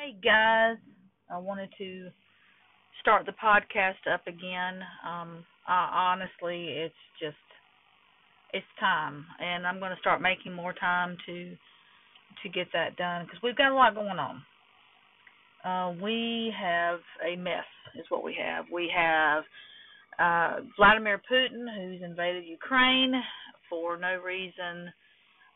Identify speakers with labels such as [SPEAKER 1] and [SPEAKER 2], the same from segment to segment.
[SPEAKER 1] Hey guys, I wanted to start the podcast up again. Um, honestly, it's just it's time, and I'm going to start making more time to to get that done because we've got a lot going on. Uh, we have a mess, is what we have. We have uh, Vladimir Putin, who's invaded Ukraine for no reason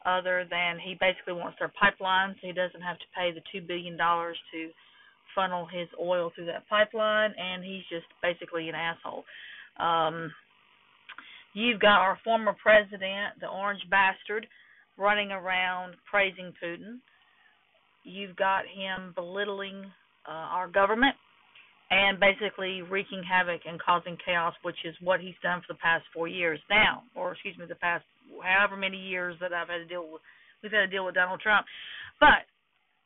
[SPEAKER 1] other than he basically wants their pipeline so he doesn't have to pay the two billion dollars to funnel his oil through that pipeline and he's just basically an asshole. Um you've got our former president, the orange bastard, running around praising Putin. You've got him belittling uh, our government and basically wreaking havoc and causing chaos, which is what he's done for the past four years now, or excuse me, the past however many years that I've had to deal with we've had to deal with Donald Trump. But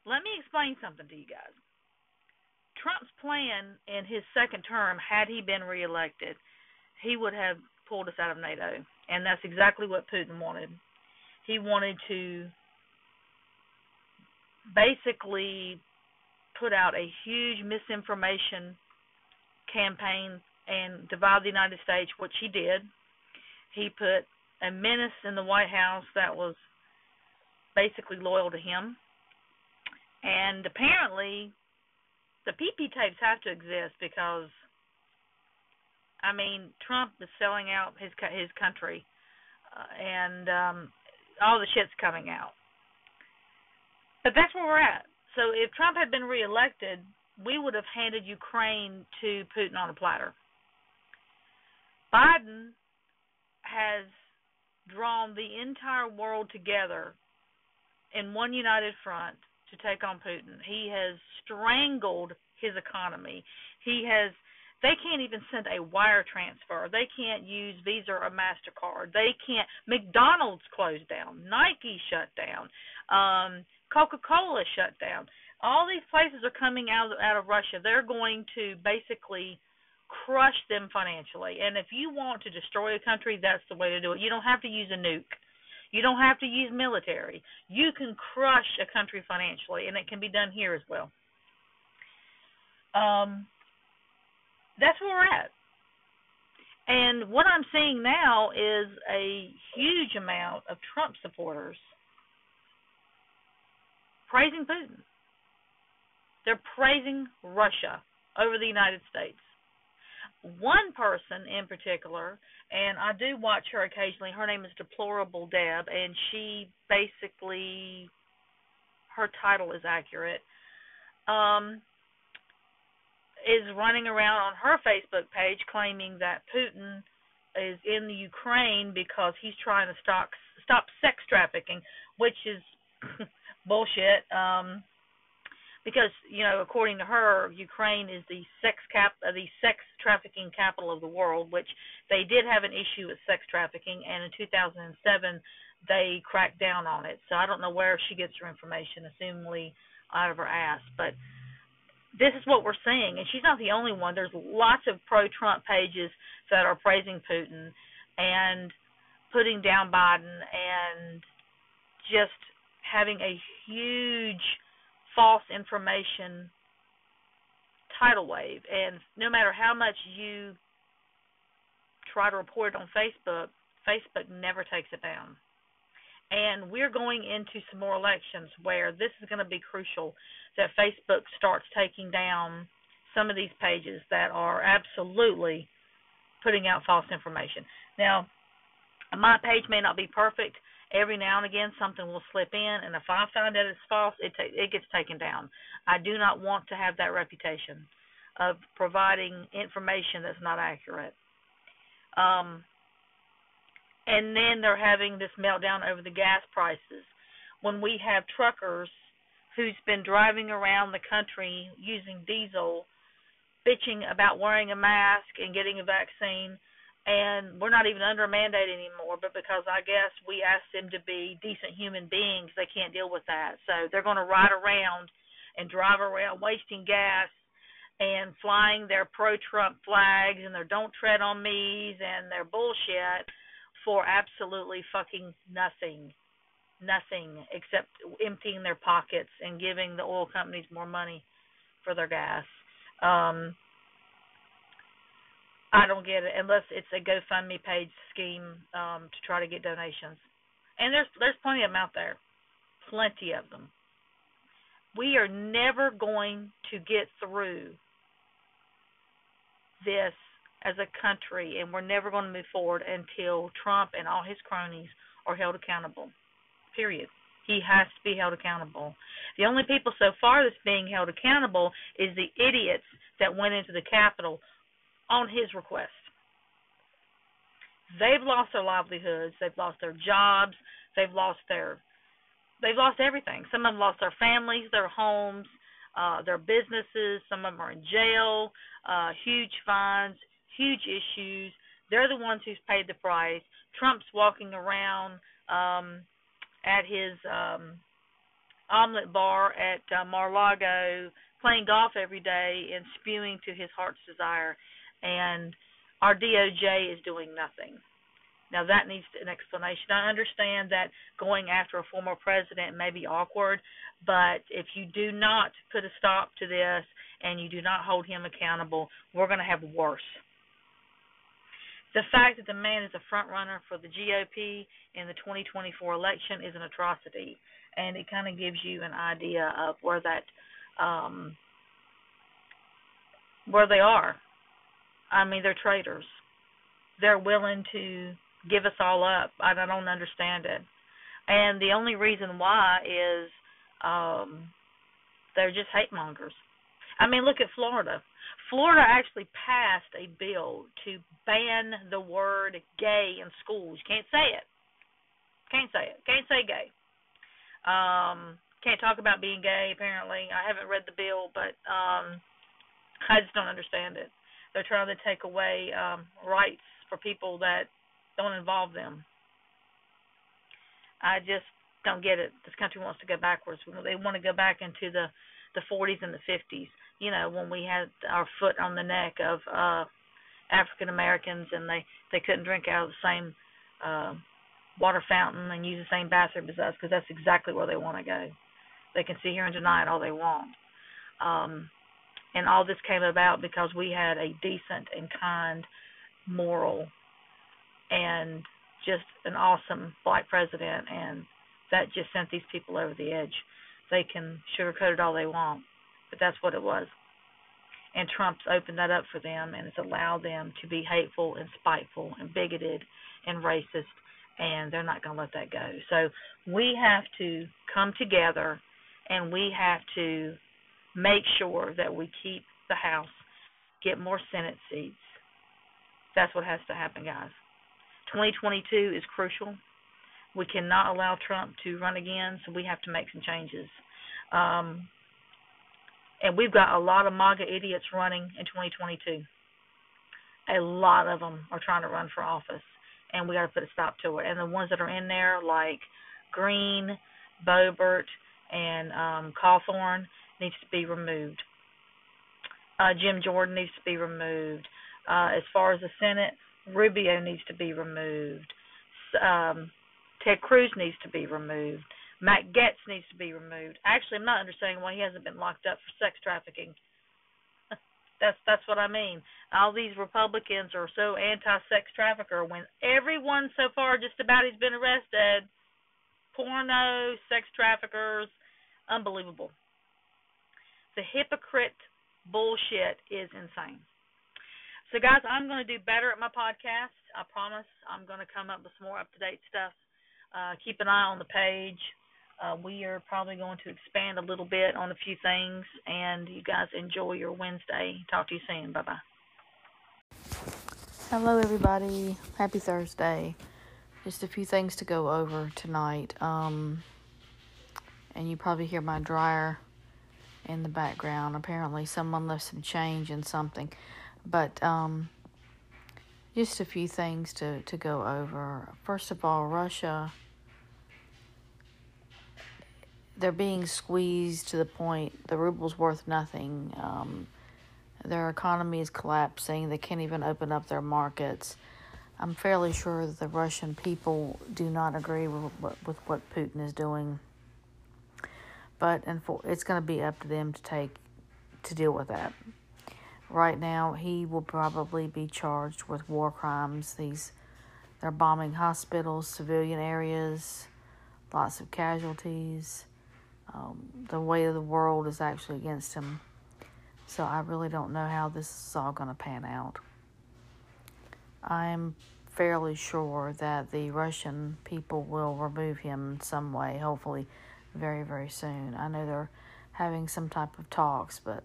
[SPEAKER 1] let me explain something to you guys. Trump's plan in his second term, had he been reelected, he would have pulled us out of NATO. And that's exactly what Putin wanted. He wanted to basically put out a huge misinformation campaign and divide the United States, which he did. He put a menace in the White House that was basically loyal to him. And apparently, the PP tapes have to exist because, I mean, Trump is selling out his his country, uh, and um, all the shit's coming out. But that's where we're at. So if Trump had been reelected, we would have handed Ukraine to Putin on a platter. Biden has drawn the entire world together in one united front to take on Putin. He has strangled his economy. He has they can't even send a wire transfer. They can't use Visa or Mastercard. They can't. McDonald's closed down. Nike shut down. Um, Coca-Cola shut down. All these places are coming out of, out of Russia. They're going to basically crush them financially. And if you want to destroy a country, that's the way to do it. You don't have to use a nuke. You don't have to use military. You can crush a country financially, and it can be done here as well. Um, that's where we're at. And what I'm seeing now is a huge amount of Trump supporters praising Putin. They're praising Russia over the United States one person in particular, and I do watch her occasionally. Her name is Deplorable Deb, and she basically her title is accurate. Um, is running around on her Facebook page claiming that Putin is in the Ukraine because he's trying to stop stop sex trafficking, which is bullshit. Um, because you know according to her Ukraine is the sex cap uh, the sex trafficking capital of the world which they did have an issue with sex trafficking and in 2007 they cracked down on it. So I don't know where she gets her information assumingly out of her ass but this is what we're seeing and she's not the only one. There's lots of pro Trump pages that are praising Putin and putting down Biden and just having a huge false information tidal wave and no matter how much you try to report it on Facebook, Facebook never takes it down. And we're going into some more elections where this is going to be crucial that Facebook starts taking down some of these pages that are absolutely putting out false information. Now, my page may not be perfect, every now and again something will slip in, and if I find that it's false, it ta- it gets taken down. I do not want to have that reputation of providing information that's not accurate. Um, and then they're having this meltdown over the gas prices. When we have truckers who's been driving around the country using diesel, bitching about wearing a mask and getting a vaccine and we're not even under a mandate anymore, but because I guess we asked them to be decent human beings, they can't deal with that. So they're going to ride around and drive around wasting gas and flying their pro Trump flags and their don't tread on me's and their bullshit for absolutely fucking nothing. nothing except emptying their pockets and giving the oil companies more money for their gas. Um, I don't get it unless it's a GoFundMe page scheme um, to try to get donations. And there's there's plenty of them out there, plenty of them. We are never going to get through this as a country, and we're never going to move forward until Trump and all his cronies are held accountable. Period. He has to be held accountable. The only people so far that's being held accountable is the idiots that went into the Capitol on his request. They've lost their livelihoods, they've lost their jobs, they've lost their they've lost everything. Some of them lost their families, their homes, uh, their businesses. Some of them are in jail, uh, huge fines, huge issues. They're the ones who's paid the price. Trump's walking around um, at his um, omelet bar at uh, Mar-a-Lago, playing golf every day and spewing to his heart's desire and our DOJ is doing nothing. Now that needs an explanation. I understand that going after a former president may be awkward, but if you do not put a stop to this and you do not hold him accountable, we're going to have worse. The fact that the man is a front runner for the GOP in the 2024 election is an atrocity, and it kind of gives you an idea of where that um, where they are I mean, they're traitors. They're willing to give us all up. I don't understand it. And the only reason why is um they're just hate mongers. I mean, look at Florida. Florida actually passed a bill to ban the word gay in schools. You can't say it. Can't say it. Can't say gay. Um, can't talk about being gay apparently. I haven't read the bill, but um I just don't understand it. They're trying to take away um, rights for people that don't involve them. I just don't get it. This country wants to go backwards. They want to go back into the the 40s and the 50s. You know, when we had our foot on the neck of uh African Americans and they they couldn't drink out of the same uh, water fountain and use the same bathroom as us because that's exactly where they want to go. They can sit here and deny it all they want. Um, and all this came about because we had a decent and kind, moral, and just an awesome black president, and that just sent these people over the edge. They can sugarcoat it all they want, but that's what it was. And Trump's opened that up for them, and it's allowed them to be hateful and spiteful and bigoted and racist, and they're not going to let that go. So we have to come together, and we have to make sure that we keep the House, get more Senate seats. That's what has to happen, guys. 2022 is crucial. We cannot allow Trump to run again, so we have to make some changes. Um, and we've got a lot of MAGA idiots running in 2022. A lot of them are trying to run for office, and we got to put a stop to it. And the ones that are in there, like Greene, Boebert, and um, Cawthorn, needs to be removed. Uh, Jim Jordan needs to be removed. Uh, as far as the Senate, Rubio needs to be removed. Um, Ted Cruz needs to be removed. Matt Gaetz needs to be removed. Actually, I'm not understanding why he hasn't been locked up for sex trafficking. that's that's what I mean. All these Republicans are so anti-sex trafficker when everyone so far just about has been arrested. Porno, sex traffickers, unbelievable. The hypocrite bullshit is insane. So, guys, I'm going to do better at my podcast. I promise. I'm going to come up with some more up to date stuff. Uh, keep an eye on the page. Uh, we are probably going to expand a little bit on a few things, and you guys enjoy your Wednesday. Talk to you soon. Bye bye.
[SPEAKER 2] Hello, everybody. Happy Thursday. Just a few things to go over tonight. Um, and you probably hear my dryer in the background. Apparently, someone left some change in something. But um, just a few things to, to go over. First of all, Russia, they're being squeezed to the point the ruble's worth nothing. Um, their economy is collapsing. They can't even open up their markets. I'm fairly sure that the Russian people do not agree with with what Putin is doing. But it's going to be up to them to take to deal with that. Right now, he will probably be charged with war crimes. These they're bombing hospitals, civilian areas, lots of casualties. Um, the weight of the world is actually against him. So I really don't know how this is all going to pan out. I'm fairly sure that the Russian people will remove him in some way, hopefully very, very soon. I know they're having some type of talks, but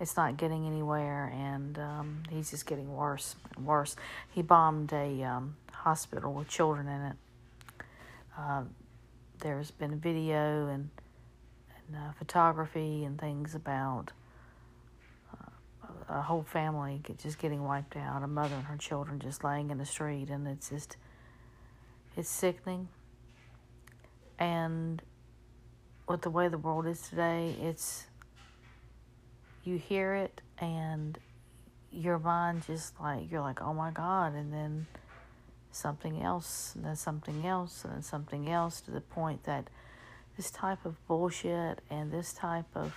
[SPEAKER 2] it's not getting anywhere, and um, he's just getting worse and worse. He bombed a um, hospital with children in it. Uh, there's been video and, and uh, photography and things about a whole family just getting wiped out, a mother and her children just laying in the street, and it's just, it's sickening. And with the way the world is today, it's, you hear it and your mind just like, you're like, oh my God, and then something else, and then something else, and then something else to the point that this type of bullshit and this type of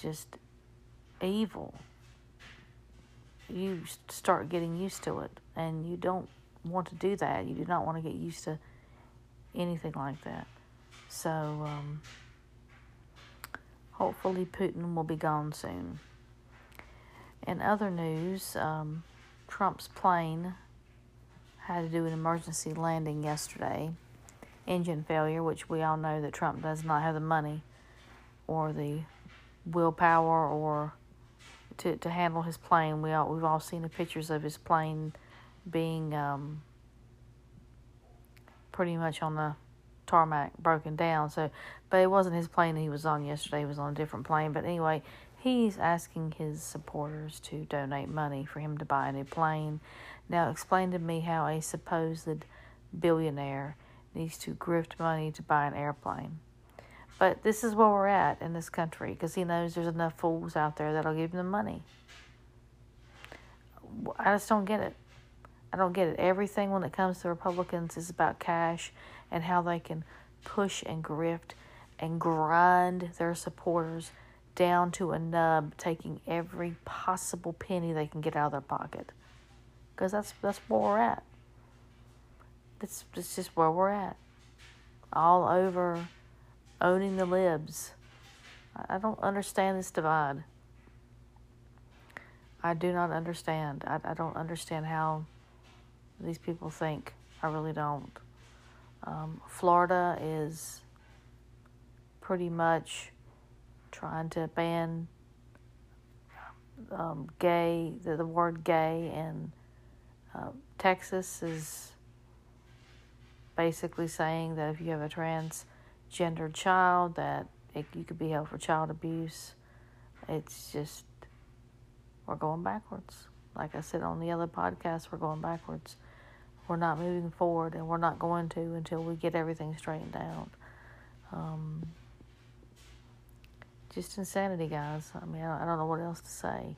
[SPEAKER 2] just evil, you start getting used to it. And you don't want to do that. You do not want to get used to anything like that. So, um, hopefully, Putin will be gone soon. In other news, um, Trump's plane had to do an emergency landing yesterday. Engine failure, which we all know that Trump does not have the money or the willpower or to, to handle his plane. We all we've all seen the pictures of his plane being um, pretty much on the tarmac, broken down. So, but it wasn't his plane he was on yesterday. He was on a different plane. But anyway, he's asking his supporters to donate money for him to buy a new plane. Now, explain to me how a supposed billionaire needs to grift money to buy an airplane. But this is where we're at in this country because he knows there's enough fools out there that'll give him the money. I just don't get it. I don't get it. Everything when it comes to Republicans is about cash and how they can push and grift and grind their supporters down to a nub, taking every possible penny they can get out of their pocket. Because that's that's where we're at. That's, that's just where we're at. All over owning the libs. I don't understand this divide. I do not understand. I, I don't understand how these people think. I really don't. Um, Florida is pretty much trying to ban um, gay, the, the word gay, and uh, Texas is basically saying that if you have a transgender child that it, you could be held for child abuse. It's just, we're going backwards. Like I said on the other podcast, we're going backwards. We're not moving forward, and we're not going to until we get everything straightened out. Um, just insanity, guys. I mean, I don't know what else to say.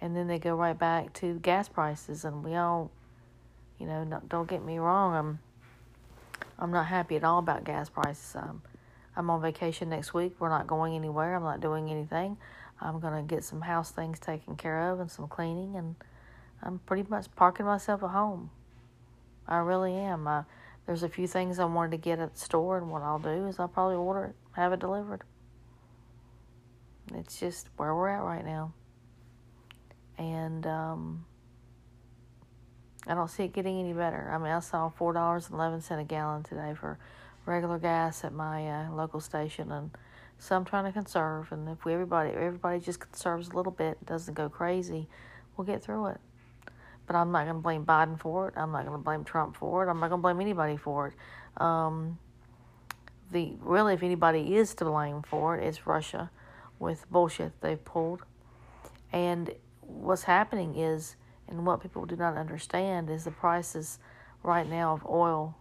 [SPEAKER 2] And then they go right back to gas prices, and we all, you know, don't get me wrong, I'm I'm not happy at all about gas prices. Um, I'm on vacation next week. We're not going anywhere. I'm not doing anything. I'm to get some house things taken care of and some cleaning, and I'm pretty much parking myself at home. I really am. Uh, there's a few things I wanted to get at the store, and what I'll do is I'll probably order it, have it delivered. It's just where we're at right now. And, um, I don't see it getting any better. I mean, I saw four dollars and eleven cent a gallon today for regular gas at my uh, local station, and so I'm trying to conserve. And if we everybody everybody just conserves a little bit, doesn't go crazy, we'll get through it. But I'm not going to blame Biden for it. I'm not going to blame Trump for it. I'm not going to blame anybody for it. Um, the really, if anybody is to blame for it, it's Russia with bullshit they've pulled. And what's happening is and what people do not understand is the prices right now of oil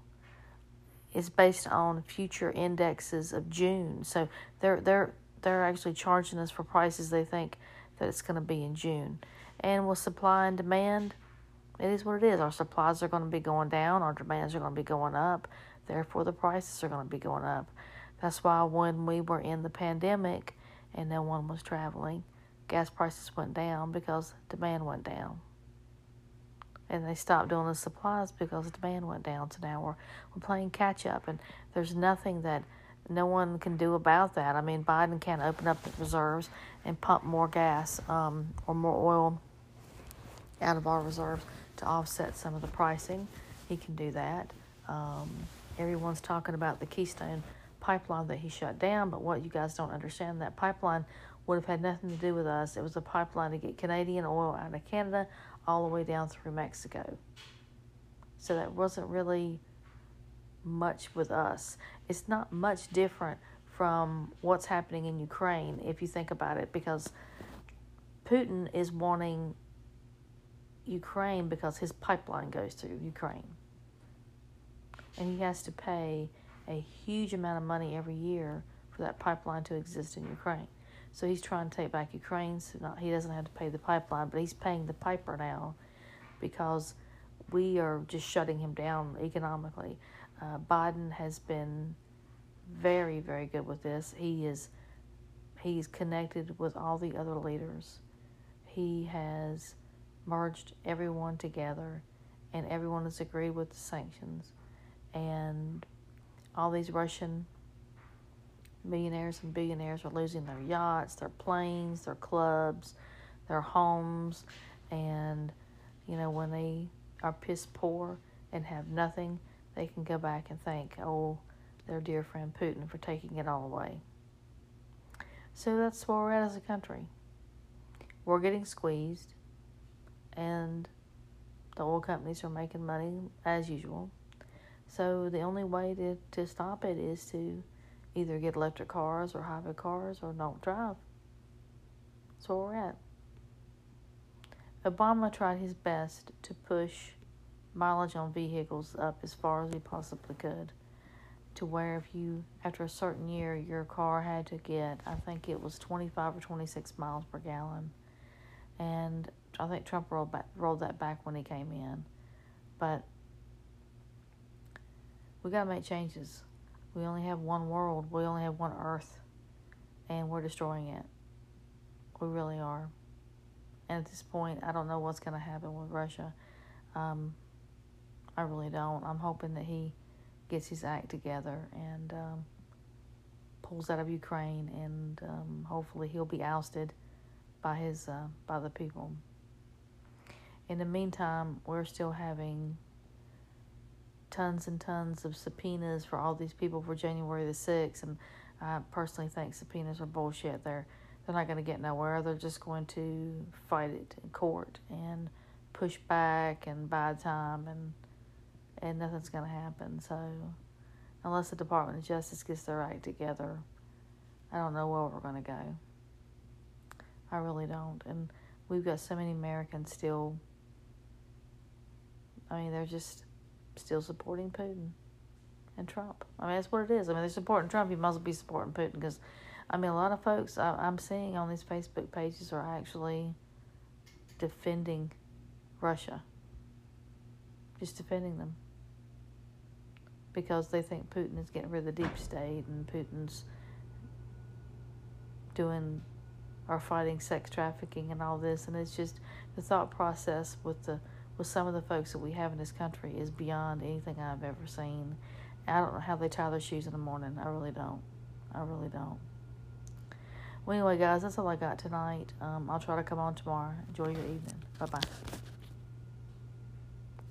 [SPEAKER 2] is based on future indexes of June. So they're they're they're actually charging us for prices they think that it's going to be in June. And with supply and demand, It is what it is. Our supplies are going to be going down, our demands are going to be going up, therefore, the prices are going to be going up. That's why when we were in the pandemic and no one was traveling, gas prices went down because demand went down. And they stopped doing the supplies because demand went down. So now we're, we're playing catch up, and there's nothing that no one can do about that. I mean, Biden can't open up the reserves and pump more gas um, or more oil out of our reserves to offset some of the pricing. He can do that. Um, everyone's talking about the Keystone pipeline that he shut down, but what you guys don't understand that pipeline would have had nothing to do with us. It was a pipeline to get Canadian oil out of Canada all the way down through Mexico. So that wasn't really much with us. It's not much different from what's happening in Ukraine if you think about it because Putin is wanting Ukraine because his pipeline goes through Ukraine. And he has to pay a huge amount of money every year for that pipeline to exist in Ukraine. So he's trying to take back Ukraine. So not, he doesn't have to pay the pipeline, but he's paying the piper now because we are just shutting him down economically. Uh, Biden has been very, very good with this. He is he's connected with all the other leaders. He has merged everyone together, and everyone has agreed with the sanctions. And all these Russian millionaires and billionaires are losing their yachts, their planes, their clubs, their homes, and you know when they are piss poor and have nothing, they can go back and thank oh their dear friend Putin for taking it all away. So that's where we're at as a country. We're getting squeezed and the oil companies are making money as usual. So the only way to, to stop it is to either get electric cars or hybrid cars or don't drive. That's where we're at. Obama tried his best to push mileage on vehicles up as far as he possibly could to where if you after a certain year your car had to get I think it was 25 or 26 miles per gallon and I think Trump rolled back, rolled that back when he came in. But we got to make changes. We only have one world. We only have one Earth, and we're destroying it. We really are. And at this point, I don't know what's to happen with Russia. Um, I really don't. I'm hoping that he gets his act together and um, pulls out of Ukraine, and um, hopefully he'll be ousted by his uh, by the people. In the meantime, we're still having tons and tons of subpoenas for all these people for January the 6th, and I personally think subpoenas are bullshit. They're they're not going to get nowhere. They're just going to fight it in court and push back and buy time, and and nothing's going to happen. So unless the Department of Justice gets their act together, I don't know where we're going to go. I really don't, and we've got so many Americans still I mean, they're just still supporting Putin and Trump. I mean, that's what it is. I mean, they're supporting Trump. You well be supporting Putin because, I mean, a lot of folks I, I'm seeing on these Facebook pages are actually defending Russia, just defending them because they think Putin is getting rid of the deep state and Putin's doing or fighting sex trafficking and all this. And it's just the thought process with the with some of the folks that we have in this country is beyond anything I've ever seen. I don't know how they tie their shoes in the morning. I really don't. I really don't. Well, anyway, guys, that's all I got tonight. Um, I'll try to come on tomorrow. Enjoy your evening. Bye bye.